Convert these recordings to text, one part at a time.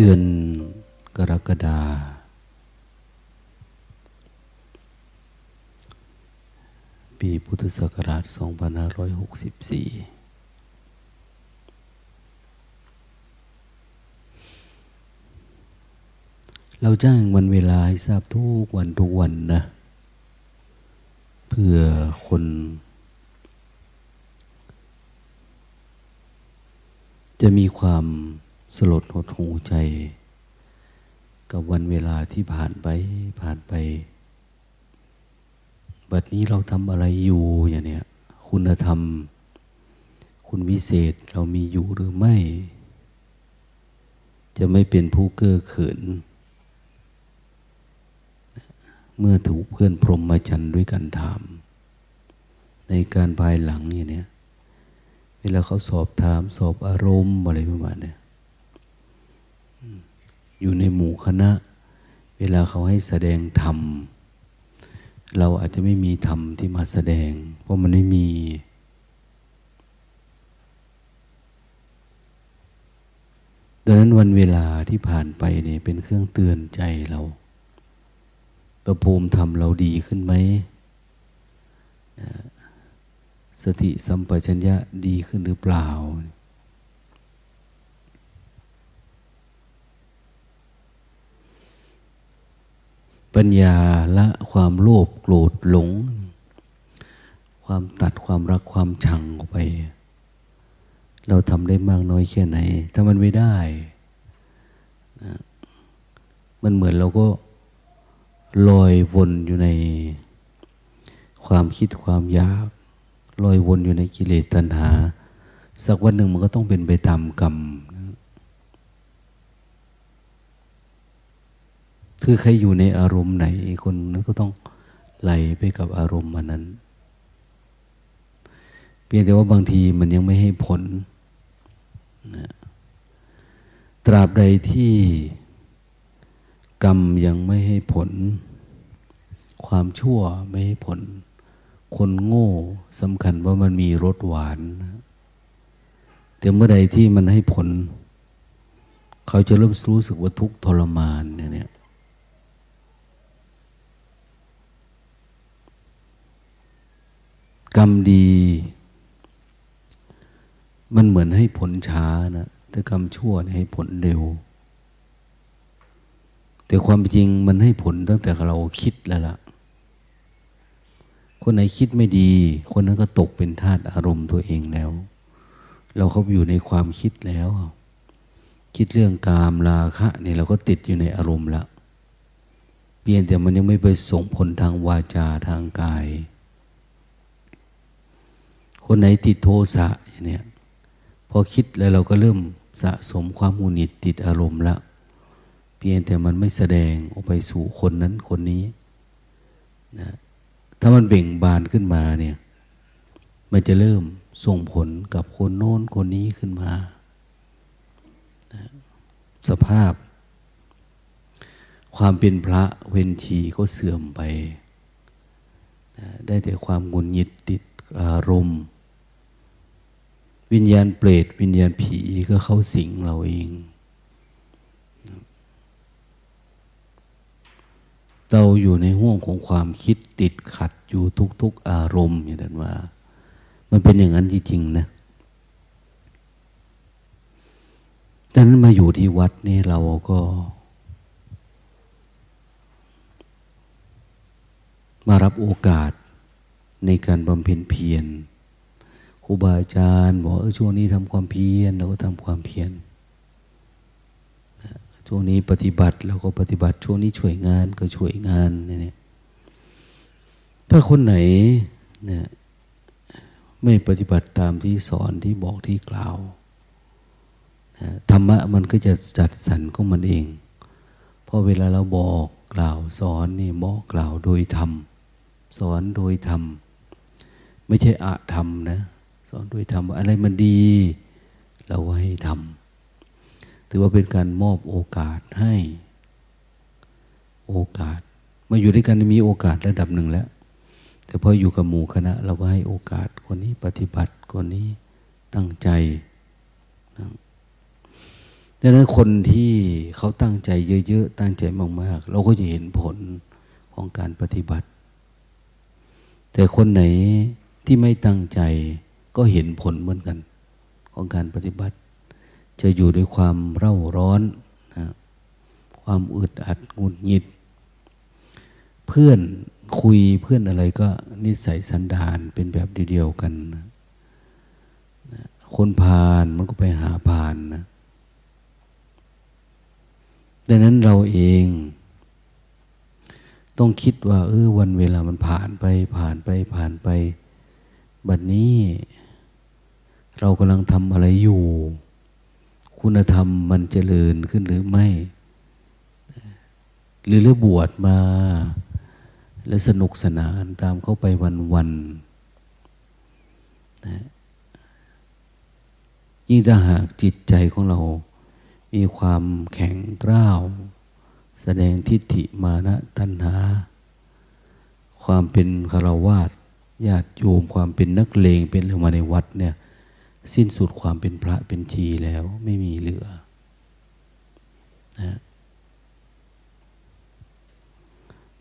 เดือนกรกฎาปีพุทธศักราช 2564เราจ้างวันเวลาให้ทราบทุกวันทุกวันนะ เพื่อคน จะมีความ สลดหดหูใจ กับวันเวลาที่ผ่านไปผ่านไป บัดนี้เราทำอะไรอยู่อย่างเนี้ยคุณธรรม คุณวิเศษเรามีอยู่หรือไม่ จะไม่เป็นผู้เก้อเขิน เมื่อถูกเพื่อนพรหมจรรย์ด้วยกันถาม ในการภายหลังนี่เนี่ยเวลาเขาสอบถามสอบอารมณ์อะไรประมาณเนี้ อยู่ในหมู่คณะ เวลาเขาให้แสดงธรรม เราอาจจะไม่มีธรรมที่มาแสดง เพราะมันไม่มี ดังนั้นวันเวลาที่ผ่านไปเนี่ยเป็นเครื่องเตือนใจเรา ประภูมิธรรมเราดีขึ้นไหมสติสัมปชัญญะดีขึ้นหรือเปล่า ปัญญาละความโลภโกรธหลง ความตัดความรักความชังออกไป เราทำได้มากน้อยแค่ไหน ถ้ามันไม่ได้นะมันเหมือนเราก็ลอยวนอยู่ในความคิดความอยากลอยวนอยู่ในกิเลสตัณหา สักวันหนึ่งมันก็ต้องเป็นไปตามกรรม คือใครอยู่ในอารมณ์ไหน คนนั้นก็ต้องไหลไปกับอารมณ์มันนั้น เพียงแต่ว่าบางทีมันยังไม่ให้ผลตราบใดที่กรรมยังไม่ให้ผล ความชั่วไม่ให้ผล คนโง่สำคัญว่ามันมีรสหวาน แต่เมื่อใดที่มันให้ผล เขาจะเริ่มรู้สึกว่าทุกข์ทรมานเนี่ย กรรมดี มันเหมือนให้ผลช้านะ แต่กรรมชั่วให้ผลเร็ว แต่ความจริงมันให้ผลตั้งแต่เราคิดแล้วล่ะ คนไหนคิดไม่ดี คนนั้นก็ตกเป็นทาสอารมณ์ตัวเองแล้ว เราเขาอยู่ในความคิดแล้ว คิดเรื่องกามราคะนี่เราก็ติดอยู่ในอารมณ์ละเพียงแต่มันยังไม่ไปส่งผลทางวาจาทางกาย คนไหนติดโทสะอย่างเนี้ยพอคิดแล้วเราก็เริ่มสะสมความหุนิดติดอารมณ์ละเพียงแต่มันไม่แสดงออกไปสู่คนนั้นคนนี้นะถ้ามันเบ่งบานขึ้นมาเนี่ย มันจะเริ่มส่งผลกับคนโน้นคนนี้ขึ้นมานะสภาพ ความเป็นพระเวนทีก็เสื่อมไปนะได้แต่ความหงุนหงิดติดอารมณ์ วิญญาณเปรตวิญญาณผีก็เข้าสิงเราเอง เราอยู่ในห่วงของความคิดติดขัดอยู่ทุก ๆ อารมณ์อย่างนั้นว่า มันเป็นอย่างนั้นจริงๆนะดังนั้นมาอยู่ที่วัดนี่เราก็มารับโอกาสในการบำเพ็ญเพียร ครูบาอาจารย์บอกเออช่วงนี้ทำความเพียรเราก็ทำความเพียรช่วงนี้ปฏิบัติเราก็ปฏิบัติช่วงนี้ช่วยงานก็ช่วยงานเนี่ยถ้าคนไหนเนี่ยไม่ปฏิบัติตามที่สอนที่บอกที่กล่าวธรรมะมันก็จะจัดสรรของมันเอง เพอเวลาเราบอกกล่าวสอนนี่บอกกล่าวโดยธรรม สอนโดยธรรม ไม่ใช่อะธรรมนะ สอนโดยธรรมอะไรมันดี เราก็ให้ทำถือว่าเป็นการมอบโอกาสให้ โอกาส มาอยู่ด้วยกันมีโอกาสระดับหนึ่งแล้ว แต่พออยู่กับหมู่คณะ เราก็ให้โอกาสคนนี้ปฏิบัติคนนี้ตั้งใจนะดังนั้นคนที่เขาตั้งใจเยอะๆ ตั้งใจมากๆ เราก็จะเห็นผลของการปฏิบัติ แต่คนไหนที่ไม่ตั้งใจ ก็เห็นผลเหมือนกัน ของการปฏิบัติ จะอยู่ด้วยความเร่าร้อนนะความอึดอัดงุนหงิด เพื่อนคุยเพื่อนอะไรก็นิสัยสันดานเป็นแบบเดียวกันนะคนพาลมันก็ไปหาพาลนะดังนั้นเราเอง ต้องคิดว่า เออวันเวลามันผ่านไป ผ่านไปผ่านไป บัดนนี้ เรากำลังทำอะไรอยู่ คุณธรรมมันเจริญขึ้นหรือไม่ หรือเรือบวชมา แล้วสนุกสนานตามเข้าไปวันวันนะยิ่งถ้าหากจิตใจของเรา มีความแข็งกร้าว แสดงทิฏฐิมานะตัณหา ความเป็นคารวาสญาติโยมความเป็นนักเลงเป็นอะไรมาในวัดเนี่ย สิ้นสุดความเป็นพระเป็นชีแล้วไม่มีเหลือนะ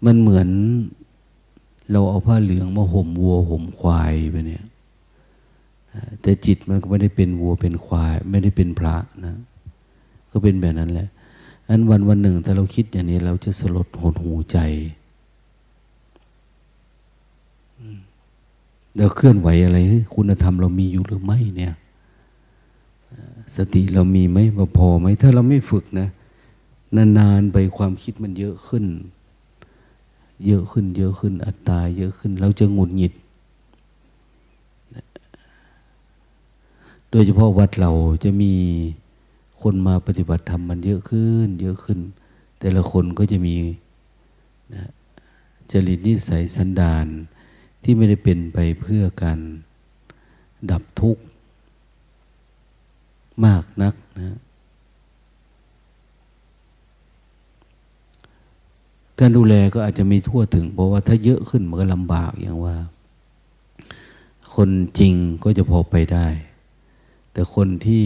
มันเหมือนเราเอาผ้าเหลืองมาห่มวัวห่มควายไปเนี่ย แต่จิตมันก็ไม่ได้เป็นวัวเป็นควาย ไม่ได้เป็นพระนะ ก็เป็นแบบนั้นแหละอันวันวันหนึ่งถ้าเราคิดอย่างนี้ เราจะสลดหดหูใจ เราเคลื่อนไหวอะไร คุณธรรมเรามีอยู่หรือไม่เนี่ย สติเรามีไหมพอไหม ถ้าเราไม่ฝึกนะนานๆไปความคิดมันเยอะขึ้น เยอะขึ้น เยอะขึ้น อัตตาเยอะขึ้น เราจะงุนหงิด โดยเฉพาะวัดเราจะมีคนมาปฏิบัติธรรมมันเยอะขึ้น เยอะขึ้น แต่ละคนก็จะมีนะจริตนิสัยสันดาน ที่ไม่ได้เป็นไปเพื่อการดับทุกข์มากนักนะการดูแลก็อาจจะไม่ทั่วถึง เพราะว่าถ้าเยอะขึ้นมันก็ลำบากอย่างว่า คนจริงก็จะพอไปได้ แต่คนที่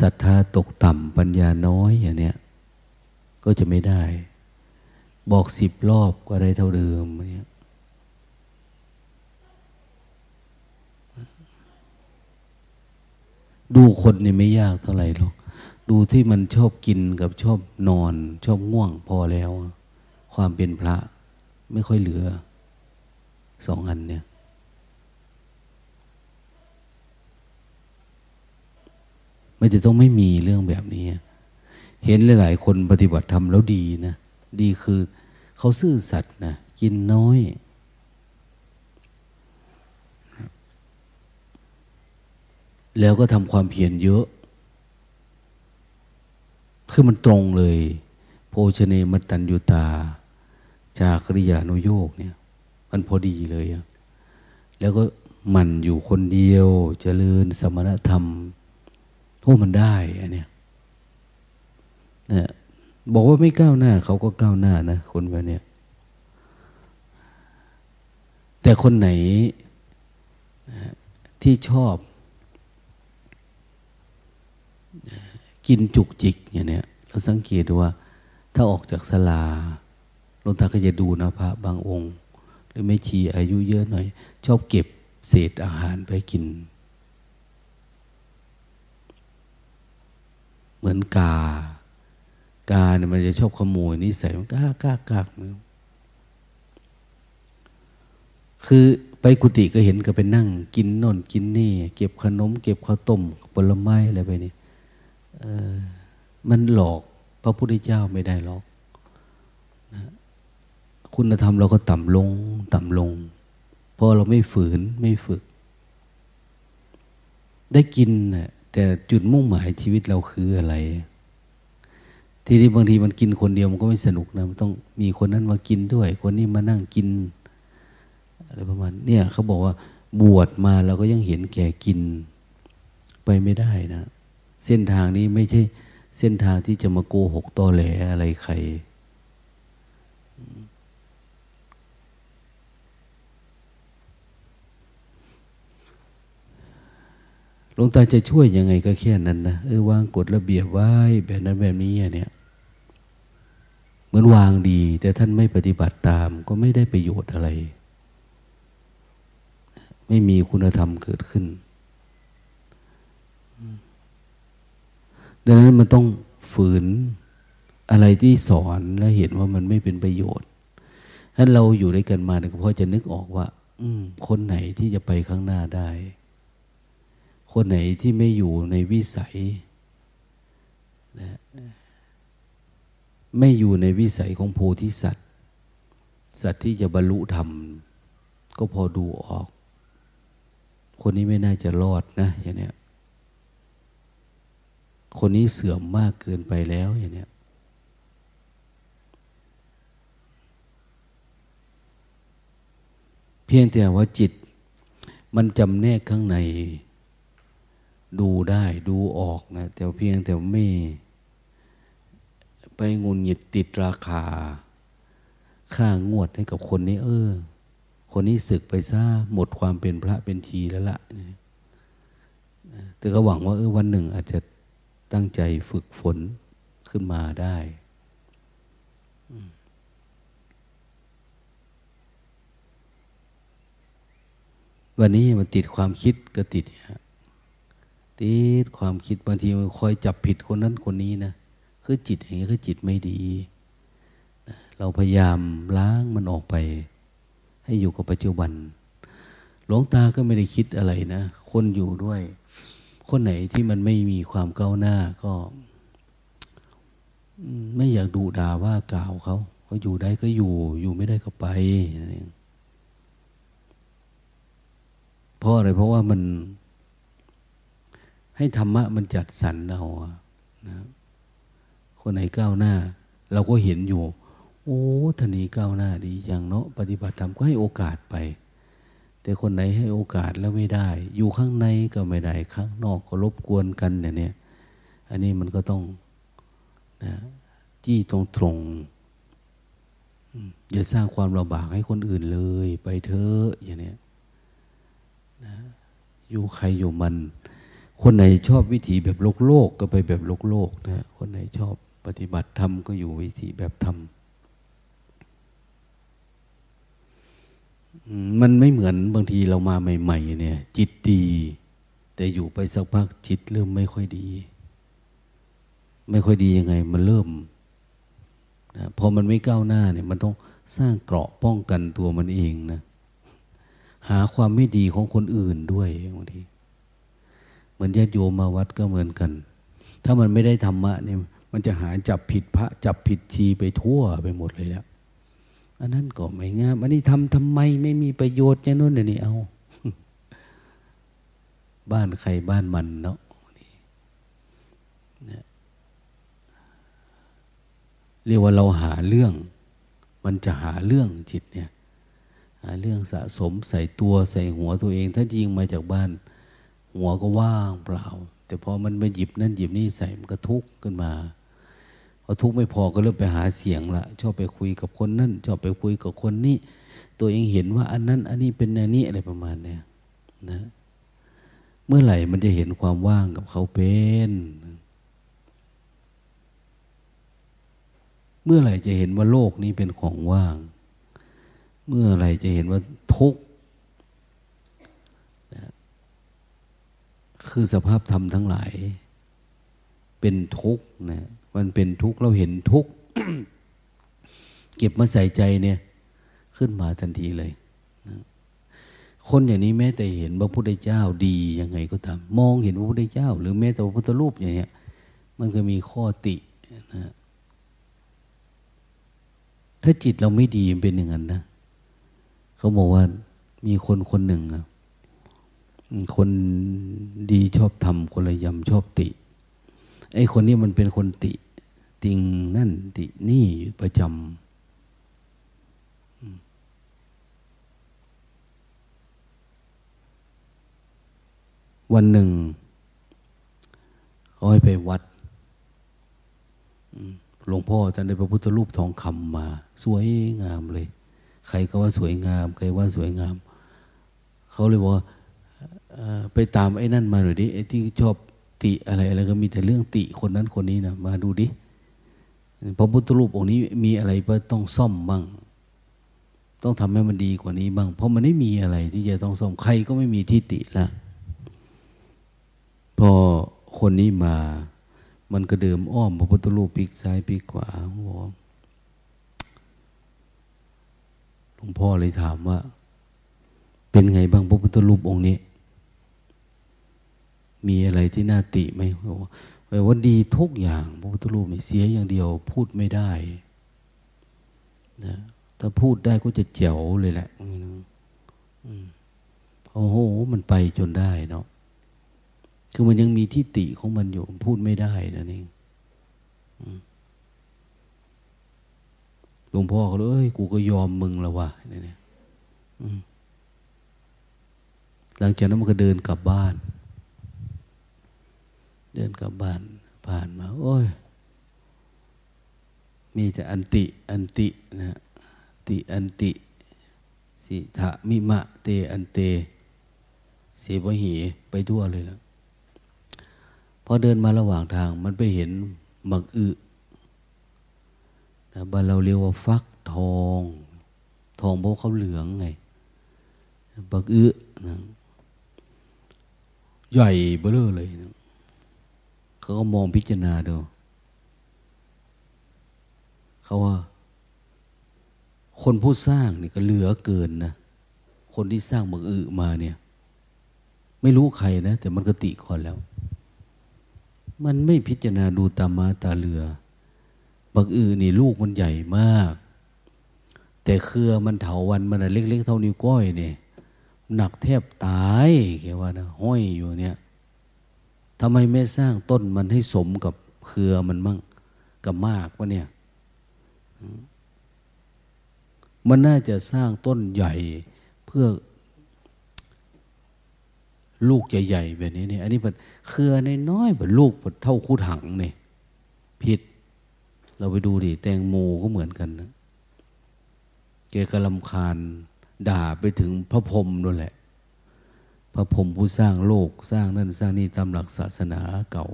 ศรัทธาตกต่ำปัญญาน้อยอย่างเนี้ยก็จะไม่ได้ บอกสิบรอบก็ได้เท่าเดิมเนี้ย ดูคนนี่ไม่ยากเท่าไหร่หรอก ดูที่มันชอบกินกับชอบนอน ชอบง่วงพอแล้ว ความเป็นพระไม่ค่อยเหลือสองอันเนี่ยมันจะต้องไม่มีเรื่องแบบนี้ เห็นหลาย ๆ คนปฏิบัติธรรมแล้วดีนะ ดีคือเขาซื่อสัตย์นะ กินน้อย แล้วก็ทำความเพียรเยอะ คือมันตรงเลย โภชเนมตันยุตา จากริยานุโยกเนี่ย มันพอดีเลยแล้วก็มันอยู่คนเดียวจเจริญสมณธรรมโอ้มันได้อันเนี้ยนะบอกว่าไม่ก้าวหน้า เขาก็ก้าวหน้านะคนแบบเนี้ยแต่คนไหนที่ชอบ กินจุกจิกอย่างเนี้ยเราสังเกตดูว่า ถ้าออกจากสลาหลวงตาก็จะดูนะพระบางองค์ หรือไม่ชีอายุเยอะหน่อย ชอบเก็บเศษอาหารไปกิน เหมือนกา กาเนี่ยมันจะชอบขโมยนิสัยมันก้ากากากมือคือไปกุฏิก็เห็นก็ไปนั่ง กินน่นกินนี่ เก็บขนม เก็บข้าวต้มผลไม้อะไรไปนี่ มันหลอกพระพุทธเจ้าไม่ได้หรอกนะคุณธรรมเราก็ต่ำลง ต่ำลง เพราะเราไม่ฝืนไม่ฝึก ได้กินนะแต่จุดมุ่งหมายชีวิตเราคืออะไร ทีนี้บางทีมันกินคนเดียวมันก็ไม่สนุกนะมันต้องมีคนนั้นมากินด้วย คนนี้มานั่งกินอะไรประมาณเนี่ยเขาบอกว่าบวชมาเราก็ยังเห็นแก่กินไปไม่ได้นะ เส้นทางนี้ไม่ใช่เส้นทางที่จะมาโกหกตอแหลอะไรใคร หลวงตาจะช่วยยังไงก็แค่นั้นนะเออวางกฎระเบียบไว้แบบนั้นแบบนี้เนี่ยเหมือนวางดี แต่ท่านไม่ปฏิบัติตาม ก็ไม่ได้ประโยชน์อะไร ไม่มีคุณธรรมเกิดขึ้น ดังนั้นมันต้องฝืนอะไรที่สอนและเห็นว่ามันไม่เป็นประโยชน์ถ้าเราอยู่ด้วยกันมาเนี่ยก็พอจะนึกออกว่า อืม คนไหนที่จะไปข้างหน้าได้ คนไหนที่ไม่อยู่ในวิสัยนะไม่อยู่ในวิสัยของโพธิสัตว์ สัตว์ที่จะบรรลุธรรม ก็พอดูออก คนนี้ไม่น่าจะรอดนะอย่างเนี้ย คนนี้เสื่อมมากเกินไปแล้วอย่างเนี้ยเพียงแต่ว่าจิต มันจำแนกข้างใน ดูได้ดูออกนะ แต่เพียงแต่ไม่ ไปงุนหงิดติดราคา ค่างวดให้กับคนนี้ เออ คนนี้ศึกไปซะหมดความเป็นพระเป็นทีแล้วละแต่ก็หวังว่าเออวันหนึ่งอาจจะ ตั้งใจฝึกฝนขึ้นมาได้ วันนี้มันติดความคิดก็ติดติดความคิดบางทีมันคอยจับผิดคนนั้นคนนี้นะคือจิตอย่างนี้คือจิตไม่ดี เราพยายามล้างมันออกไป ให้อยู่กับปัจจุบันหลวงตาก็ไม่ได้คิดอะไรนะ คนอยู่ด้วย คนไหนที่มันไม่มีความก้าวหน้าก็ ไม่อยากดูด่าว่ากล่าวเขาเขาอยู่ได้ก็อยู่ อยู่ไม่ได้ก็ไปเพราะอะไรเพราะว่ามัน ให้ธรรมะมันจัดสรรเรานะคนไหนก้าวหน้า เราก็เห็นอยู่ โอ้ทนีก้าวหน้าดีอย่างเนาะปฏิบัติธรรมก็ให้โอกาสไป แต่คนไหนให้โอกาสแล้วไม่ได้ อยู่ข้างในก็ไม่ได้ ข้างนอกก็รบกวนกันเนี่ยอันนี้มันก็ต้องนะจี้ตรงตรงอย่าสร้างความลำบากให้คนอื่นเลย ไปเถอะอย่างนี้นะอยู่ใครอยู่มัน คนไหนชอบวิถีแบบโลกโลกก็ไปแบบโลกโลกนะคนไหนชอบปฏิบัติธรรมก็อยู่วิถีแบบธรรม มันไม่เหมือนบางทีเรามาใหม่ ๆ เนี่ย จิตดี แต่อยู่ไปสักพักจิตเริ่มไม่ค่อยดี ไม่ค่อยดียังไง มันเริ่มนะพอมันไม่ก้าวหน้าเนี่ย มันต้องสร้างเกราะป้องกันตัวมันเองนะหาความไม่ดีของคนอื่นด้วยบางทีเหมือนญาติโยมมาวัดก็เหมือนกัน ถ้ามันไม่ได้ธรรมะเนี่ย มันจะหาจับผิดพระ จับผิดชีไปทั่วไปหมดเลยแล้ว อันนั้นก็ไม่งาม อันนี้ทำทำไมไม่มีประโยชน์อย่างนู้นอย่างนี้เอา บ้านใครบ้านมันเนาะเรียกว่าเราหาเรื่อง มันจะหาเรื่องจิตเนี่ย หาเรื่องสะสมใส่ตัวใส่หัวตัวเอง ถ้ายิงมาจากบ้าน หัวก็ว่างเปล่า แต่พอมันไปหยิบนั่นหยิบนี่ใส่มันก็ทุกข์ขึ้นมา พอทุกข์ไม่พอก็เริ่มไปหาเสียงละชอบไปคุยกับคนนั่นชอบไปคุยกับคนนี้ตัวเองเห็นว่าอันนั้น อันนี้เป็นอันนี้อะไรประมาณเนี้ยนะเมื่อไหร่มันจะเห็นความว่างกับเขาเป็น เมื่อไหร่จะเห็นว่าโลกนี้เป็นของว่าง เมื่อไหร่จะเห็นว่าทุกข์คือสภาพธรรมทั้งหลาย เป็นทุกข์นะ มันเป็นทุกข์เราเห็นทุกข์เก็บมาใส่ใจเนี่ย ขึ้นมาทันทีเลยนะคนอย่างนี้แม้แต่เห็นพระพุทธเจ้าดียังไงก็ตามมองเห็นพระพุทธเจ้า หรือแม้แต่พระพุทธรูปอย่างเนี้ย มันก็มีข้อตินะถ้าจิตเราไม่ดีมันเป็นอย่างนั้นนะเขาบอกว่ามีคนคนหนึ่งคนดีชอบทำคนละยำชอบติ ไอ้คนนี้มันเป็นคนติ ติงนั่นตินี่อยู่ประจำวันหนึ่งเขาให้ไปวัดหลวงพ่อท่านได้พระพุทธรูปทองคำมา สวยงามเลย ใครก็ว่าสวยงาม ใครว่าสวยงาม เขาเลยบอกไปตามไอ้นั่นมาหน่อยดิไอ้ที่ชอบติอะไรอะไรก็มีแต่เรื่องติคนนั้นคนนี้นะมาดูดิ พระพุทธรูปองค์นี้มีอะไรก็ต้องซ่อมบ้าง ต้องทำให้มันดีกว่านี้บ้าง เพราะมันไม่มีอะไรที่จะต้องซ่อมใครก็ไม่มีที่ติละพอคนนี้มา มันก็เดิมอ้อมพระพุทธรูปปีกซ้ายปีกขวาบอกหลวงพ่อเลยถามว่า เป็นไงบ้างพระพุทธรูปองค์นี้ มีอะไรที่น่าติไหมบอกว่า แปลว่าดีทุกอย่าง พระพุทธรูปนี่เสียอย่างเดียว พูดไม่ได้นะถ้าพูดได้ก็จะเจ๋วเลยแหละโอ้โห มันไปจนได้เนาะคือมันยังมีทิฏฐิของมันอยู่พูดไม่ได้นั่นเองหลวงพ่อก็เลย กูก็ยอมมึงแล้ววะเนี่ยหลังจากนั้นมันก็เดินกลับบ้าน เดินกลับบ้านผ่านมา โอ้ย มีแต่อันติ อันตินะติอันติ สิทะมิมะ เตอันเต เสวหีไปทั่วเลยแล้วพอเดินมาระหว่างทางมันไปเห็นหมักอึนะบ้านเราเรียกว่าฟักทอง ทองเพราะเขาเหลืองไงบักอึนะใหญ่เบ้อเลยนะ เขาก็มองพิจารณาดู เขาว่า คนผู้สร้างนี่ก็เหลือเกินนะ คนที่สร้างบักอึมาเนี่ย ไม่รู้ใครนะ แต่มันกติก่อนแล้ว มันไม่พิจารณาดูตามาตาเรือ บักอือนี่ลูกมันใหญ่มาก แต่เครือมันเถาวันมันเล็ก ๆ เท่านิ้วก้อยเนี่ยหนักแทบตายแกว่านะห้อยอยู่เนี่ย ทำไมไม่สร้างต้นมันให้สมกับเครือมันมั่งกับมากวะเนี่ย มันน่าจะสร้างต้นใหญ่เพื่อลูกใหญ่ๆแบบนี้เนี่ย อันนี้เป็นเครือน้อยๆแบบลูกเท่าคู่ถังเนี่ยผิด เราไปดูดิแตงโมก็เหมือนกันนะแกกระลำคาญด่าไปถึงพระพรหมนั่นแหละ พระพรหมผู้สร้างโลกสร้างนั่นสร้างนี่ตามหลักศาสนาเก่า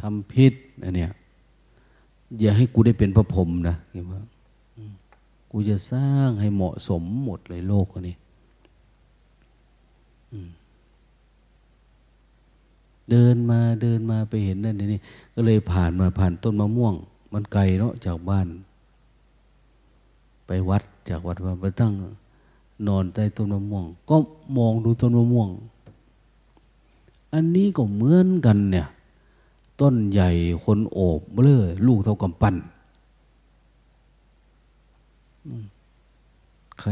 ทำพิษอันเนี้ยอย่าให้กูได้เป็นพระพรหมนะเห็นไหมกูจะสร้างให้เหมาะสมหมดเลยโลกนี้เดินมาเดินมาไปเห็นนั่นนี่ก็เลยผ่านมาผ่านต้นมะม่วง มันไกลเนาะจากบ้าน ไปวัดจากวัดมาไปตั้ง นอนใต้ต้นมะม่วง ก็มองดูต้นมะม่วง อันนี้ก็เหมือนกันเนี่ย ต้นใหญ่คนโอบเบลอลูกเท่ากำปั้นใคร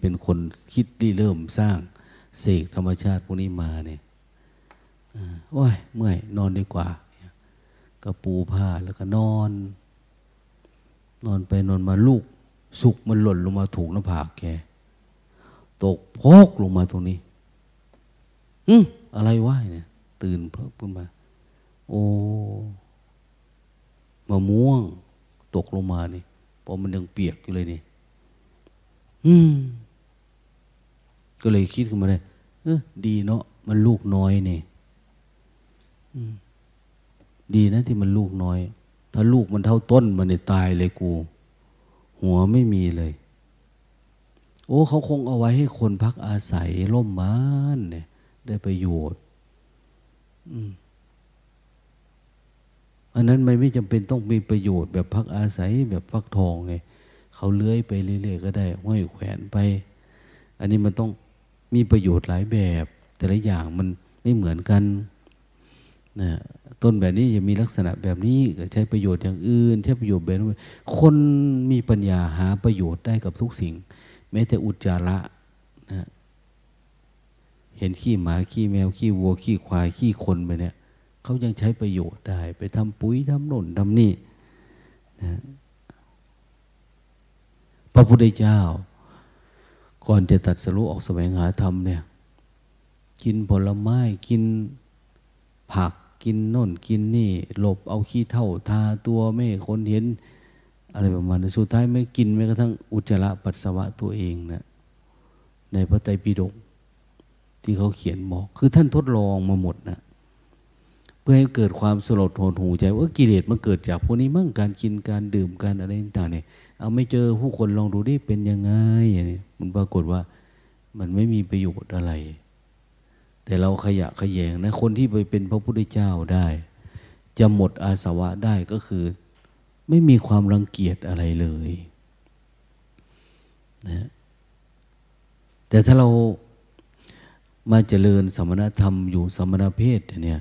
เป็นคนคิดดีเริ่มสร้างเสกธรรมชาติพวกนี้มาเนี่ยโอ้ยเมื่อยนอนดีกว่า ก็ปูผ้าแล้วก็นอน นอนไปนอนมาลูก สุกมันหล่นลงมาถูกหน้าผากแก ตกพกลงมาตรงนี้ อืมอะไรวะเนี่ย ตื่นเพิ่มขึ้นมา โอ้มะม่วง ตกลงมานี่พอมันยังเปียกอยู่เลยนี่ อืม ก็เลยคิดขึ้นมาได้เออดีเนาะมันลูกน้อยนี่ดีนะที่มันลูกน้อย ถ้าลูกมันเท่าต้นมันเนี่ยตายเลยกู หัวไม่มีเลย โอ้ เขาคงเอาไว้ให้คนพักอาศัยร่มม้านเนี่ย ได้ประโยชน์อันนั้นมันไม่จำเป็นต้องมีประโยชน์แบบพักอาศัยแบบพักทองไงเขาเลื้อยไปเรื่อยๆก็ได้ห้อยแขวนไป อันนี้มันต้องมีประโยชน์หลายแบบ แต่ละอย่างมันไม่เหมือนกันนะต้นแบบนี้จะมีลักษณะแบบนี้ใช้ประโยชน์อย่างอื่น ใช้ประโยชน์แบบนั้นคนมีปัญญาหาประโยชน์ได้กับทุกสิ่ง แม้แต่อุจจาระนะเห็นขี้หมาขี้แมวขี้วัวขี้ควายขี้คนไปเนี่ยเขายังใช้ประโยชน์ได้ ไปทำปุ๋ยทำหน่นทำนี่นะพระพุทธเจ้า ก่อนจะตัดสรุออกแสวงหาธรรมเนี่ยกินผลไม้กินผักกินน่นกินนี่ หลบเอาขี้เท่าทาตัวไม่คนเห็น อะไรประมาณนั้นสุดท้ายไม่กินแม้กระทั่งอุจจาระปัสสาวะตัวเองนะในพระไตรปิฎกที่เขาเขียนบอก คือท่านทดลองมาหมดนะเพื่อให้เกิดความสลดโหดหูใจว่ากิเลสมันเกิดจากพวกนี้มั่งการกินการดื่มการอะไรต่างๆเนี่ยเอาไม่เจอผู้คนลองดูดิเป็นยังไงอย่างนี้มันปรากฏว่ามันไม่มีประโยชน์อะไร แต่เราขยะขยงนะคนที่ไปเป็นพระพุทธเจ้าได้ จะหมดอาสวะได้ก็คือ ไม่มีความรังเกียจอะไรเลยนะแต่ถ้าเรามาเจริญสมณธรรมอยู่สมณเพศเนี่ย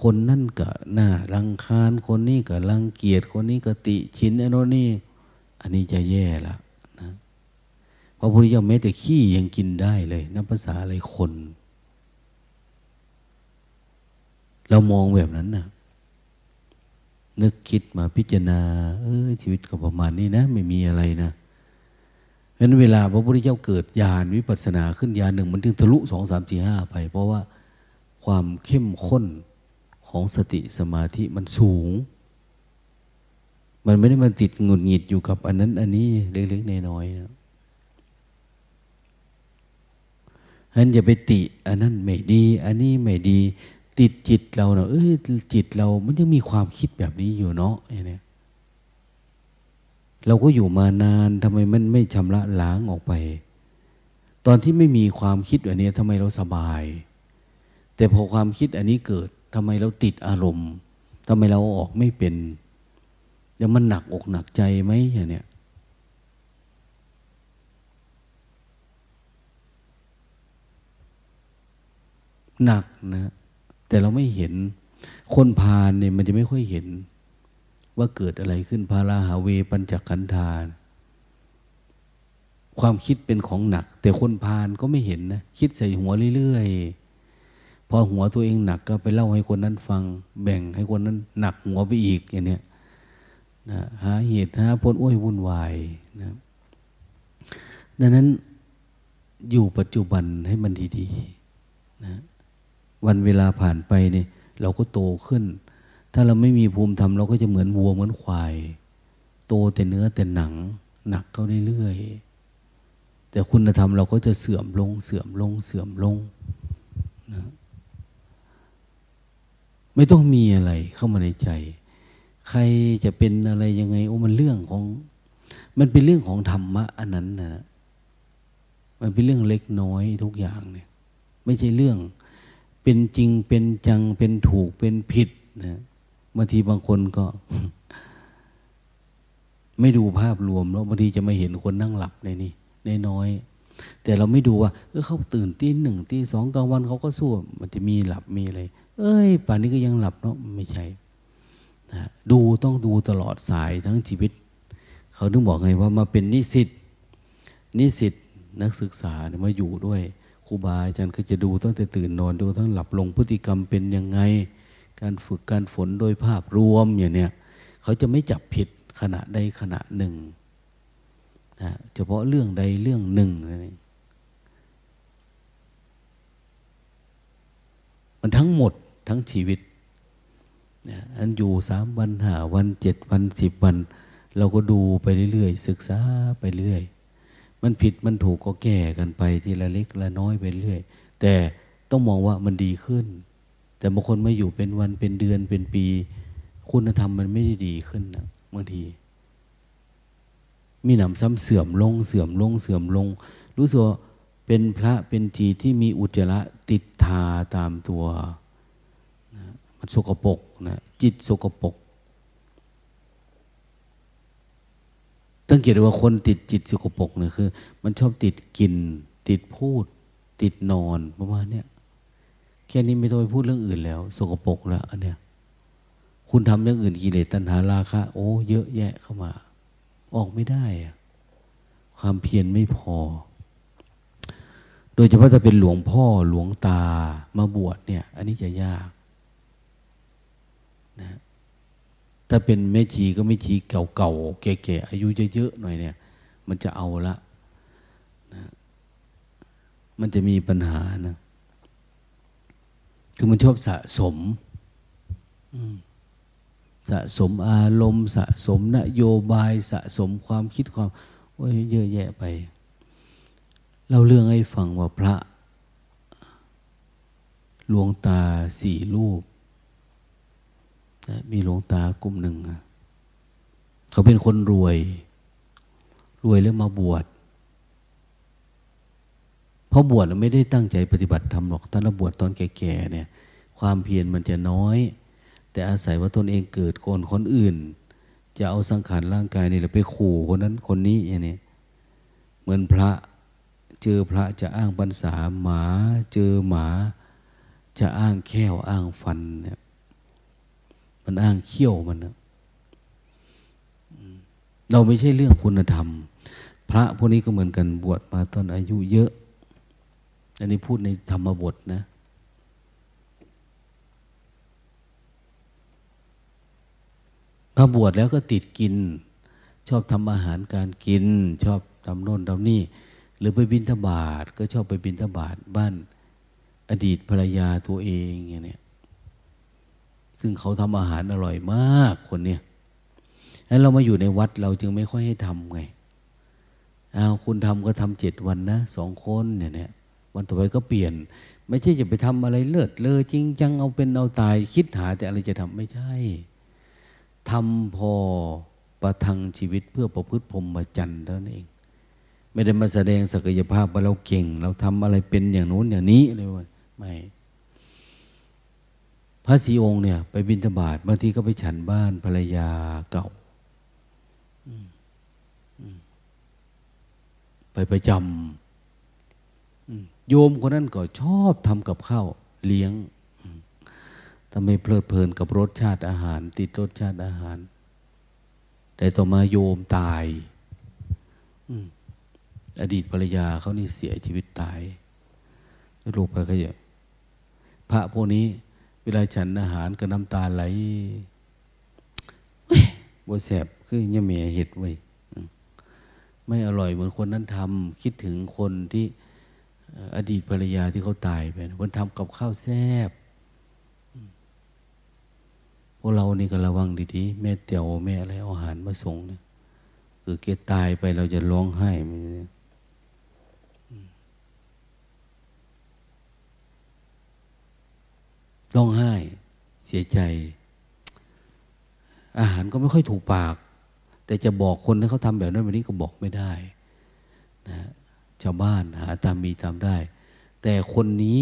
คนนั่นก็น่ารังคาญคนนี้ก็รังเกียจคนนี้ก็ติชินไอ้นนี่ อันนี้จะแย่ละนะพระพุทธเจ้าแม้แต่ขี้ยังกินได้เลยนับภาษาอะไรคน เรามองแบบนั้นนะ นึกคิดมาพิจารณา เออชีวิตก็ประมาณนี้นะ ไม่มีอะไรนะเพราะนั้นเวลาพระพุทธเจ้าเกิดญาณวิปัสสนาขึ้นญาณหนึ่งมันถึงทะลุสองสามสี่ห้าไป เพราะว่าความเข้มข้นของสติสมาธิมันสูง มันไม่ได้มาติดงุดหงิดอยู่กับอันนั้น อันนี้เล็กๆน้อยๆนะฉะนั้นอย่าไปติ อันนั้นไม่ดี อันนี้ไม่ดี ติดจิตเราเนาะเอ้ยจิตเรา มันยังมีความคิดแบบนี้อยู่เนาะเนี่ยเราก็อยู่มานานทำไมมันไม่ชำระล้างออกไป ตอนที่ไม่มีความคิดแบบนี้ทำไมเราสบาย แต่พอความคิดอันนี้เกิดทำไมเราติดอารมณ์ทำไมเราออกไม่เป็นเดี๋ยวมันหนักอกหนักใจไหมอย่างเนี้ยหนักนะ แต่เราไม่เห็น คนพาลเนี่ยมันจะไม่ค่อยเห็น ว่าเกิดอะไรขึ้นพาราหาเวปัญจขันธานความคิดเป็นของหนัก แต่คนพาลก็ไม่เห็นนะคิดใส่หัวเรื่อยๆพอหัวตัวเองหนักก็ไปเล่าให้คนนั้นฟัง แบ่งให้คนนั้นหนักหัวไปอีกอย่างเนี้ยนะหาเหตุหาผลอ้วยวุ่นวายนะดังนั้นอยู่ปัจจุบันให้มันดีๆนะ วันเวลาผ่านไปเนี่ยเราก็โตขึ้น ถ้าเราไม่มีภูมิธรรมเราก็จะเหมือนวัวเหมือนควาย โตแต่เนื้อแต่หนัง หนักเข้าเรื่อยๆแต่คุณธรรมเราก็จะเสื่อมลง เสื่อมลง เสื่อมลงนะไม่ต้องมีอะไรเข้ามาในใจ ใครจะเป็นอะไรยังไงโอ้มันเรื่องของ มันเป็นเรื่องของธรรมะอันนั้นนะมันเป็นเรื่องเล็กน้อยทุกอย่างเนี่ย ไม่ใช่เรื่อง เป็นจริงเป็นจังเป็นถูกเป็นผิดนะบางทีบางคนก็ ไม่ดูภาพรวมแล้วบางทีจะไม่เห็นคนนั่งหลับในนี่ในน้อย แต่เราไม่ดูว่าเออเขาตื่นตีหนึ่งตีสองกลางวันเขาก็สู้มันจะมีหลับมีอะไร เอ้ยป่านนี้ก็ยังหลับเนาะไม่ใช่นะดูต้องดูตลอดสายทั้งชีวิต เขาถึงบอกไงว่ามาเป็นนิสิตนิสิตนักศึกษาเนี่ยมาอยู่ด้วย รูบาอาจารย์ก็จะดูตั้งแต่ตื่นนอนดูทั้งหลับลงพฤติกรรมเป็นยังไง การฝึกการฝนโดยภาพรวมอย่างเนี้ยเขาจะไม่จับผิดขณะใดขณะหนึ่งนะเฉพาะเรื่องใดเรื่องหนึ่งนั่นเองมันทั้งหมดทั้งชีวิตนะอันอยู่สามวันห้าวันเจ็ดวันสิบวัน เราก็ดูไปเรื่อยๆ ศึกษาไปเรื่อย มันผิดมันถูกก็แก้กันไปทีละเล็กละน้อยไปเรื่อย แต่ต้องมองว่ามันดีขึ้น แต่บางคนไม่อยู่เป็นวันเป็นเดือนเป็นปี คุณธรรมมันไม่ได้ดีขึ้นนะบางที มีหนำซ้ำเสื่อมลงเสื่อมลงเสื่อมลง รู้สึกว่าเป็นพระเป็นจีที่มีอุจจาระติดทาตามตัวนะมันสกปรกนะจิตสกปรก ตั้งเกตว่าคนติดจิตสกปรกเนี่ยคือ มันชอบติดกิน ติดพูด ติดนอนประมาณเนี้ยแค่นี้ไม่ต้องไปพูดเรื่องอื่นแล้ว สกปรกแล้วอันเนี้ยคุณทำเรื่องอื่นกิเลสตัณหาราคะโอ้เยอะแยะเข้ามา ออกไม่ได้อะความเพียรไม่พอ โดยเฉพาะถ้าเป็นหลวงพ่อหลวงตามาบวชเนี่ย อันนี้จะยากนะ ถ้าเป็นแม่ชีก็แม่ชีเก่าๆแก่ๆอายุเยอะๆหน่อยเนี่ย มันจะเอาละนะมันจะมีปัญหานะคือมันชอบสะสมสะสมอารมณ์ สะสมนโยบายสะสมความคิดความโอ้ยเยอะแยะไปเราเรื่องให้ฟังว่าพระหลวงตาสี่รูป นะมีหลวงตากลุ่มหนึ่ง เขาเป็นคนรวย รวยแล้วมาบวชเพราะบวชไม่ได้ตั้งใจปฏิบัติธรรมหรอกตอนบวชตอนแก่ๆเนี่ย ความเพียรมันจะน้อย แต่อาศัยว่าตนเองเกิดก่อนคนอื่น จะเอาสังขารร่างกายนี่แหละไปขู่คนนั้นคนนี้อย่างนี้เหมือนพระเจอพระจะอ้างบรรษาหมา เจอหมา จะอ้างแข้วอ้างฟันเนี่ย มันอ้างเขี้ยวมันนะเราไม่ใช่เรื่องคุณธรรม พระพวกนี้ก็เหมือนกันบวชมาตอนอายุเยอะ อันนี้พูดในธรรมบทนะพอบวชแล้วก็ติดกิน ชอบทำอาหารการกิน ชอบทำโน่นทำนี่ หรือไปบินทบาทก็ชอบไปบินทบาทบ้านอดีตภรรยาตัวเองอย่างเนี้ย ซึ่งเขาทำอาหารอร่อยมากคนเนี้ยแล้วเรามาอยู่ในวัดเราจึงไม่ค่อยให้ทำไงเอาคุณทำก็ทำเจ็ดวันนะสองคนเนี่ยเนี่ยวันต่อไปก็เปลี่ยน ไม่ใช่จะไปทำอะไรเลิศเลยจริงจังเอาเป็นเอาตายคิดหาแต่อะไรจะทำไม่ใช่ทำพอประทังชีวิตเพื่อประพฤติพรหมจรรย์เท่านั้นเอง ไม่ได้มาแสดงศักยภาพว่าเราเก่ง เราทำอะไรเป็นอย่างนู้นอย่างนี้เลยว่าไม่ ระศรีองค์เนี่ย ไปบิณฑบาตบางทีก็ไปฉันบ้านภรรยาเก่าไปประจำโยมคนนั้นก็ชอบทำกับข้าวเลี้ยงทำให้เพลิดเพลินกับรสชาติอาหาร ติดรสชาติอาหาร แต่ต่อมาโยมตายอดีตภรรยาเขานี่เสียชีวิตตายลูกไปก็เยอะพระพวกนี้ วลาฉันอาหารก็น้ำตาไหลบัวแสบคือเนี่ยเมียเห็ดไว้ไม่อร่อยเหมือนคนนั้นทำคิดถึงคนที่อดีตภรรยาที่เขาตายไปคนทำกับข้าวแซ่บพวกเรานี่ก็ระวังดีๆแม่เตียวแม่อะไรอาอาหารมาส่งเนี่ยคือเกตายไปเราจะร้องไห้ ร้องไห้ เสียใจ อาหารก็ไม่ค่อยถูกปาก แต่จะบอกคนที่เขาทำแบบนั้นแบบนี้ก็บอกไม่ได้นะชาวบ้านหาตามมีตามได้ แต่คนนี้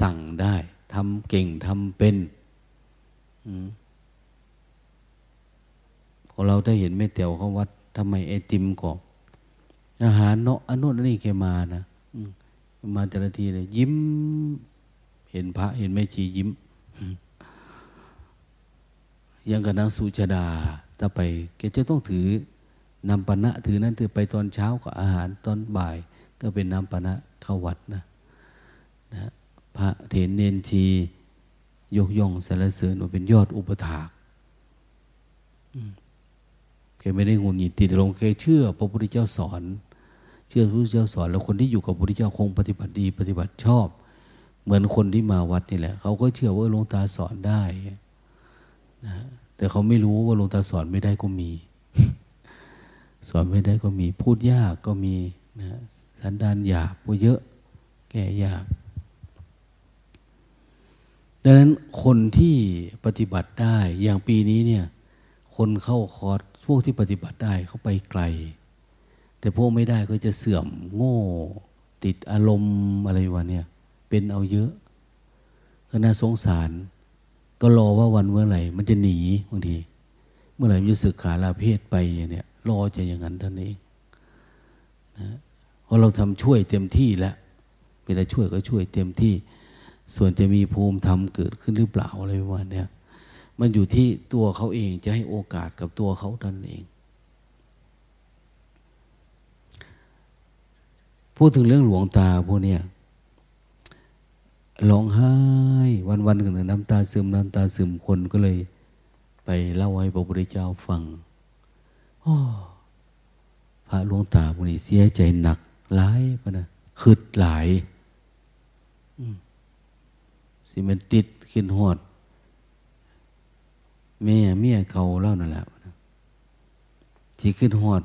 สั่งได้ทำเก่งทำเป็นพอเราได้เห็นแม่เตียวเขาวัดทำไมไอติมก็อาหารเนาะอนนู้นนนี้แกมานะมาแต่ละทีเลยยิ้ม เห็นพระเห็นแม่ชียิ้ม ยังกับนางสุชาดาถ้าไปแกจะต้องถือนำปณะถือนั้นถือไปตอนเช้าก็อาหารตอนบ่าย ก็เป็นนำปณะเข้าวัดนะนะพระเถรเนนชียกย่องสรรเสริญว่าเป็นยอดอุปถากแกไม่ได้งุนหงิดติดลงแกเชื่อ พระพุทธเจ้าสอน เชื่อพระพุทธเจ้าสอน แล้วคนที่อยู่กับพระพุทธเจ้าคงปฏิบัติดี ปฏิบัติชอบ เหมือนคนที่มาวัดนี่แหละ เขาก็เชื่อว่าหลวงตาสอนได้นะแต่เขาไม่รู้ว่าหลวงตาสอนไม่ได้ก็มี สอนไม่ได้ก็มี พูดยากก็มีนะสันดานหยาบก็เยอะ แก่ยากดังนั้นคนที่ปฏิบัติได้อย่างปีนี้เนี่ย คนเข้าคอร์สพวกที่ปฏิบัติได้เขาไปไกล แต่พวกไม่ได้ก็จะเสื่อมโง่ ติดอารมณ์อะไรวะเนี่ย เป็นเอาเยอะ ก็น่าสงสาร ก็รอว่าวันเมื่อไหร่ มันจะหนีบางที เมื่อไหร่มันจะสึกขาลาเพศไปเนี่ยรอจะอย่างนั้นท่านเองนะเพราะเราทำช่วยเต็มที่แล้วเวลาช่วยก็ช่วยเต็มที่ ส่วนจะมีภูมิธรรมเกิดขึ้นหรือเปล่าอะไรประมาณนี้มันอยู่ที่ตัวเขาเองจะให้โอกาสกับตัวเขาท่านเอง พูดถึงเรื่องหลวงตาพวกเนี้ย ร้องไห้วันวันหนึ่งน้ำตาซึมน้ำตาซึมคนก็เลย ไปเล่าให้พระพุทธเจ้าฟังอพระหลวงตาพวกนี้เสียใจหนักหลายปะนะคืดหลายสิมันติดขึ้นหอด แม่เมียเขาเล่านั่นแหละที่ขึ้นหอด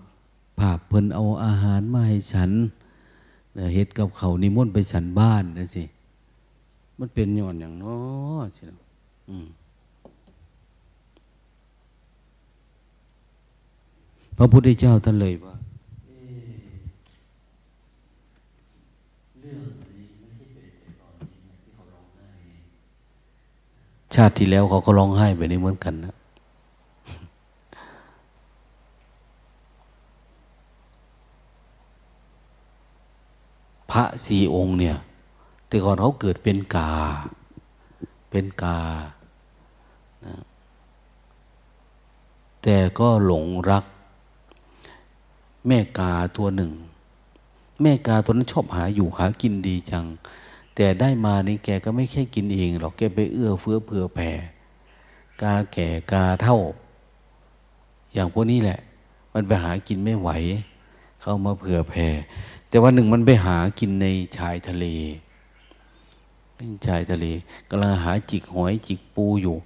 ผาพเพิ่นเอาอาหารมาให้ฉันเฮ็ดกับเขานิมนต์ไปฉันบ้านนะสิ มันเป็นย่อนอย่างน้อสิอืมพระพุทธเจ้าท่านเลยว่าชาติที่แล้วเขาก็ร้องไห้แบบนี้เหมือนกันนะพระสี่องค์เนี่ย แต่ก่อนเขาเกิดเป็นกา เป็นกานะแต่ก็หลงรัก แม่กาตัวหนึ่ง แม่กาตัวนั้นชอบหาอยู่หากินดีจัง แต่ได้มานี่แกก็ไม่แค่กินเองหรอก แกไปเอื้อเฟื้อเผื่อแผ่ กาแก่กาเท่า อย่างพวกนี้แหละ มันไปหากินไม่ไหว เข้ามาเผื่อแผ่ แต่วันหนึ่งมันไปหากินในชายทะเล ชายทะเลกำลังหาจิกหอยจิกปูอยู่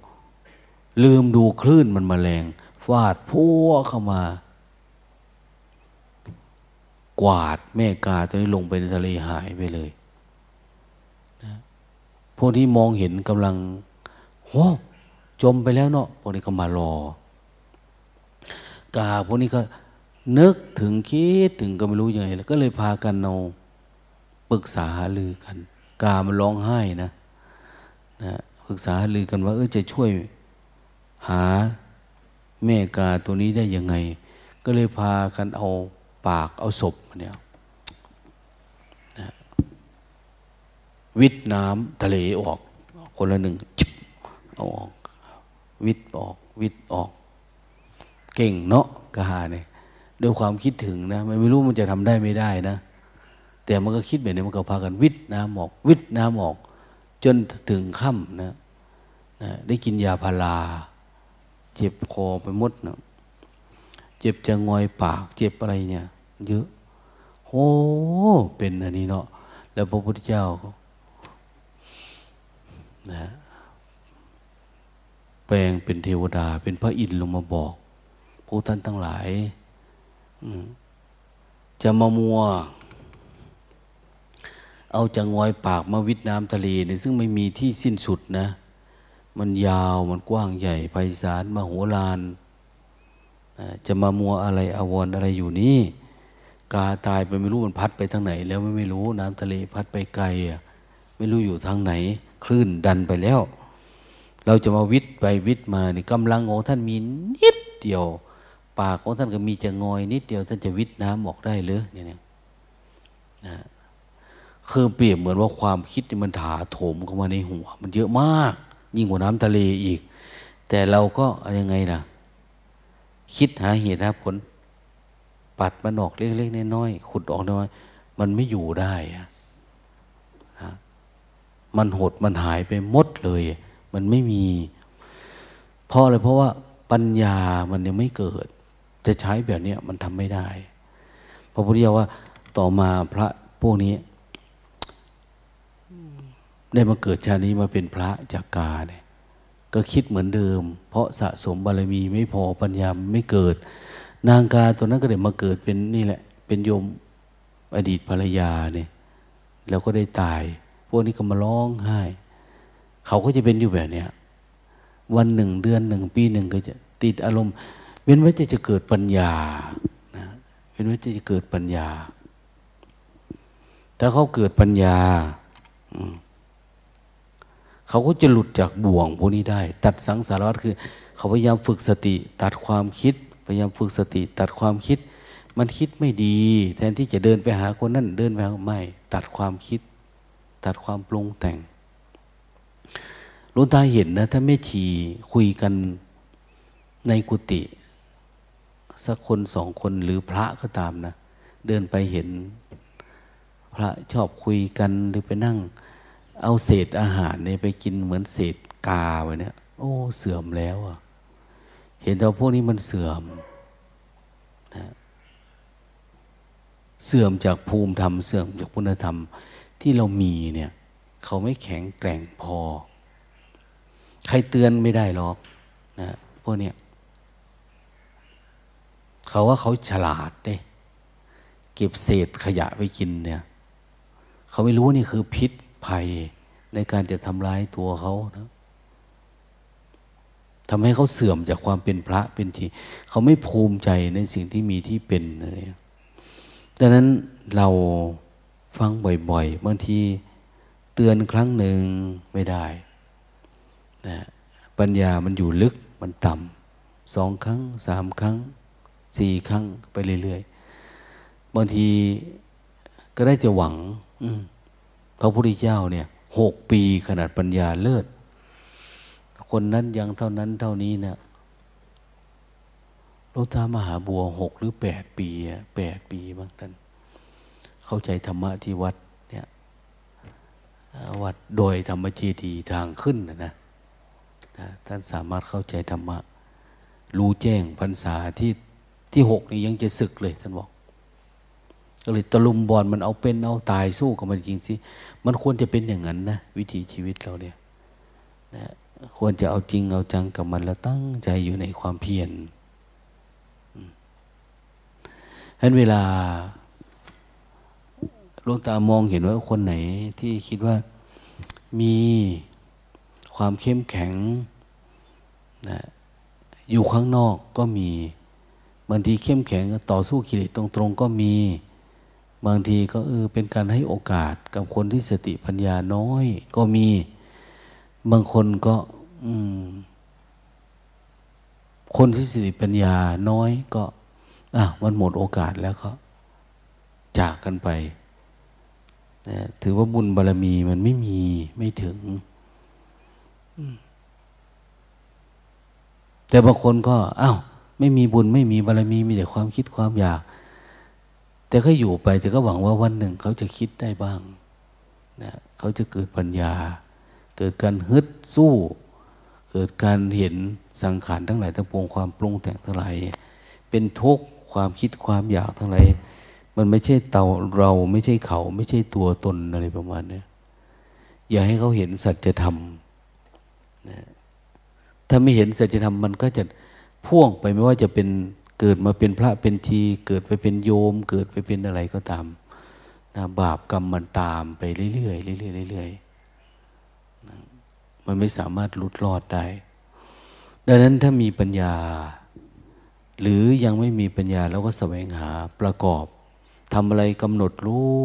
ลืมดูคลื่นมันมาแรงฟาดพัวเข้ามา กวาดแม่กาตัวนี้ลงไปในทะเลหายไปเลยนะพวกที่มองเห็นกำลังโหจมไปแล้วเนาะพวกนี้ก็มารอ กาพวกนี้ก็นึกถึงคิดถึงก็ไม่รู้ยังไงแล้วก็เลยพากันเอาปรึกษาหาลือกัน กามันร้องไห้นะนะปรึกษาลือกันว่าเออจะช่วยหาแม่กาตัวนี้ได้ยังไง ก็เลยพากันเอาปากเอาศพเนี่ยนะวิทน้ำทะเลออก คนละหนึ่งเอาออก วิทออก วิทออก เก่งเนาะกาเนี่ยด้วยความคิดถึงนะ ไม่รู้มันจะทำได้ไม่ได้นะ แต่มันก็คิดแบบนี้มันก็พากันวิทน้ำหมอก วิทน้ำหมอก จนถึงค่ำนะนะได้กินยาพาราเจ็บคอไปหมดนะเจ็บจะงอยปาก เจ็บอะไรเนี่ย เยอะโอ้เป็นอันนี้เนาะแล้วพระพุทธเจ้านะแปลงเป็นเทวดา เป็นพระอินทร์ลงมาบอกพวกท่านทั้งหลายจะมามัว เอาจะงอยปากมาวิดน้ำทะเลเนี่ยซึ่งไม่มีที่สิ้นสุดนะ มันยาวมันกว้างใหญ่ไพศาลมโหฬารจะมามัวอะไรอาวรอะไรอยู่นี่ กาตายไปไม่รู้มันพัดไปทางไหน แล้วไม่ไม่รู้น้ำทะเลพัดไปไกลอะไม่รู้อยู่ทางไหน คลื่นดันไปแล้ว เราจะมาวิทย์ไปวิทย์มานี่กำลังของท่านมีนิดเดียว ปากของท่านก็มีจะงอยนิดเดียว ท่านจะวิทน้ำออกได้หรือเนี่ยนะ คือเปรียบเหมือนว่าความคิดมันถาโถมเข้ามาในหัว มันเยอะมาก ยิ่งกว่าน้ำทะเลอีก แต่เราก็ยังไงล่ะ คิดหาเหตุหาผล ปัดมันออกเล็กๆน้อยๆขุดออกน้อยมันไม่อยู่ได้อะมันหดมันหายไปหมดเลย มันไม่มี เพราะอะไรเพราะว่าปัญญามันยังไม่เกิด จะใช้แบบนี้มันทำไม่ได้ พระพุทธเจ้าว่าต่อมาพระพวกนี้ ได้มาเกิดชาตินี้มาเป็นพระจากกาเนี่ยก็คิดเหมือนเดิม เพราะสะสมบารมีไม่พอปัญญาไม่เกิด นางกาตัวนั้นก็ได้มาเกิดเป็นนี่แหละ เป็นโยมอดีตภรรยาเนี่ยแล้วก็ได้ตาย พวกนี้ก็มาร้องไห้เขาก็จะเป็นอยู่แบบเนี้ยวันหนึ่งเดือนหนึ่งปีหนึ่งก็จะติดอารมณ์ เว้นไว้จะจะเกิดปัญญานะเว้นไว้จะจะเกิดปัญญา ถ้าเขาเกิดปัญญา เขาก็จะหลุดจากบ่วงพวกนี้ได้ ตัดสังสารวัฏคือ เขาพยายามฝึกสติ ตัดความคิด พยายามฝึกสติ ตัดความคิด มันคิดไม่ดี แทนที่จะเดินไปหาคนนั้นเดินไปหาไม่ ตัดความคิด ตัดความปรุงแต่งหลวงตาเห็นนะถ้าไม่ชีคุยกันในกุฏิสักคนสองคนหรือพระก็ตามนะ เดินไปเห็น พระชอบคุยกันหรือไปนั่ง เอาเศษอาหารเนี่ยไปกินเหมือนเศษกาไว้เนี่ย โอ้ เสื่อมแล้วอะ เห็นแต่พวกนี้มันเสื่อมนะเสื่อมจากภูมิธรรม เสื่อมจากพุทธธรรมที่เรามีเนี่ย เขาไม่แข็งแกร่งพอ ใครเตือนไม่ได้หรอกนะพวกเนี้ยเขาว่าเขาฉลาดเด้เก็บเศษขยะไปกินเนี่ย เขาไม่รู้นี่คือพิษ ภัยในการจะทำร้ายตัวเขานะทำให้เขาเสื่อมจากความเป็นพระเป็นทีเขาไม่ภูมิใจในสิ่งที่มีที่เป็นอะไรดังนั้นเราฟังบ่อยๆบางทีเตือนครั้งหนึ่งไม่ได้นะปัญญามันอยู่ลึกมันต่ำสองครั้งสามครั้งสี่ครั้งไปเรื่อยๆบางทีก็ได้จะหวัง พระพุทธเจ้าเนี่ยหกปีขนาดปัญญาเลิศ คนนั้นยังเท่านั้นเท่านี้เนะี่ยโลตามหาบัวหกหรือแปดปีแปดปีบางท่านเข้าใจธรรมะที่วัดเนี่ยวัดโดยธรรมเจดีทางขึ้นนะนะท่านสามารถเข้าใจธรรมะ รู้แจ้งพรรษาที่ที่หกนี่ยังจะศึกเลยท่านบอก ก็เลยตะลุมบอลมันเอาเป็นเอาตายสู้กับมันจริงสิมันควรจะเป็นอย่างนั้นนะวิถีชีวิตเราเนี่ยนะควรจะเอาจริงเอาจังกับมันแล้วตั้งใจอยู่ในความเพียรฉะนั้นเวลาลวงตามองเห็นว่าคนไหนที่คิดว่ามีความเข้มแข็งนะอยู่ข้างนอกก็มีบางทีเข้มแข็งต่อสู้กิเลสตรงๆก็มี บางทีก็เออเป็นการให้โอกาสกับคนที่สติปัญญาน้อย ก็มีบางคนก็อืมคนที่สติปัญญาน้อยก็อะมันหมดโอกาสแล้วก็จากกันไปนะถือว่าบุญบารรมีมันไม่มีไม่ถึง แต่บางคนก็อ้าวไม่มีบุญไม่มีบารรมีมีแต่ความคิดความอยาก แต่ก็อยู่ไปแต่ก็หวังว่าวันหนึ่งเขาจะคิดได้บ้างนะเขาจะเกิดปัญญา เกิดการฮึดสู้ เกิดการเห็นสังขารทั้งหลายทั้งปวงความปรุงแต่งทั้งหลายเป็นทุกข์ความคิดความอยากทั้งหลายมันไม่ใช่เตาเราไม่ใช่เขา ไม่ใช่ตัวตนอะไรประมาณนี้อย่าให้เขาเห็นสัจธรรมนะถ้าไม่เห็นสัจธรรมมันก็จะพ่วงไปไม่ว่าจะเป็น เกิดมาเป็นพระเป็นทีเกิดไปเป็นโยม เกิดไปเป็นอะไรก็ตามนะบาปกรรมมันตามไปเรื่อยๆเรื่อยๆเรื่อยๆนะมันไม่สามารถลุดรอดได้ ดังนั้นถ้ามีปัญญา หรือยังไม่มีปัญญาเราก็แสวงหาประกอบทำอะไรกำหนดรู้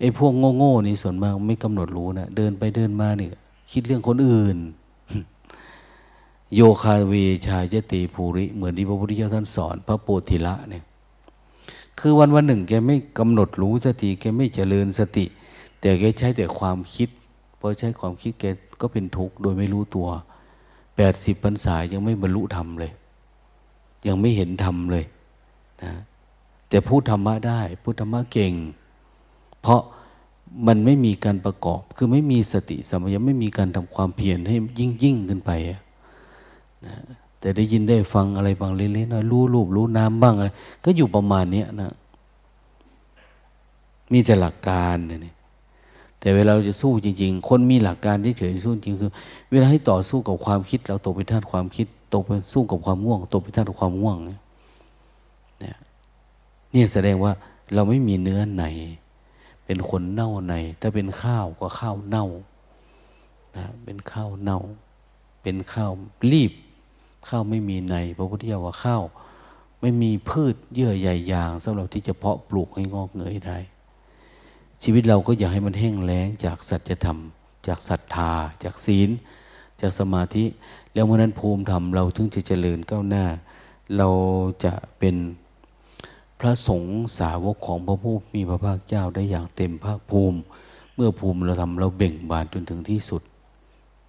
ไอ้พวกโง่ๆนี่ส่วนมากไม่กำหนดรู้นะเดินไปเดินมาเนี่ยคิดเรื่องคนอื่น โยคาเวชายติภูริ เหมือนที่พระพุทธเจ้าท่านสอน พระโพธิละเนี่ย คือวันวันหนึ่ง แกไม่กำหนดรู้สติแกไม่เจริญสติ แต่แกใช้แต่ความคิดพอใช้ความคิดแกก็เป็นทุกข์โดยไม่รู้ตัวแปดสิบพรรษายังไม่บรรลุธรรมเลย ยังไม่เห็นธรรมเลยนะแต่พูดธรรมะได้พูดธรรมะเก่ง เพราะมันไม่มีการประกอบ คือไม่มีสติสมัยไม่มีการทำความเพียรให้ยิ่งยิ่งขึ้นไป นะแต่ได้ยินได้ฟังอะไรบางเล็กๆน้อยรู้รูปรู้น้ำบ้างอะไรก็อยู่ประมาณนี้นะ มีแต่หลักการเนี่ยแต่เวลาเราจะสู้จริง ๆ คนมีหลักการที่เฉยสู้จริงคือ เวลาให้ต่อสู้กับความคิด เราตกไปท่านความคิด ตกไปสู้กับความง่วง ตกไปท่านความง่วงเนี่ยนี่แสดงว่าเราไม่มีเนื้อในเป็นคนเน่าในถ้าเป็นข้าวก็ข้าวเน่านะเป็นข้าวเน่า เป็นข้าวรีบ ข้าวไม่มีในพระพุทธเจ้าว่าข้าวไม่มีพืชเยื่อใหญ่ยางสำหรับที่จะเพาะปลูกให้งอกเงยได้ ชีวิตเราก็อย่าให้มันแห้งแล้งจากสัจธรรม จากศรัทธา จากศีล จากสมาธิ แล้วเมื่อนั้นภูมิธรรมเราถึงจะเจริญก้าวหน้า เราจะเป็นพระสงฆ์สาวกของพระผู้มีพระภาคเจ้าได้อย่างเต็มภาคภูมิ เมื่อภูมิเราทำเราเบ่งบานจนถึงที่สุด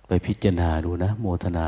ไปพิจารณาดูนะ โมทนา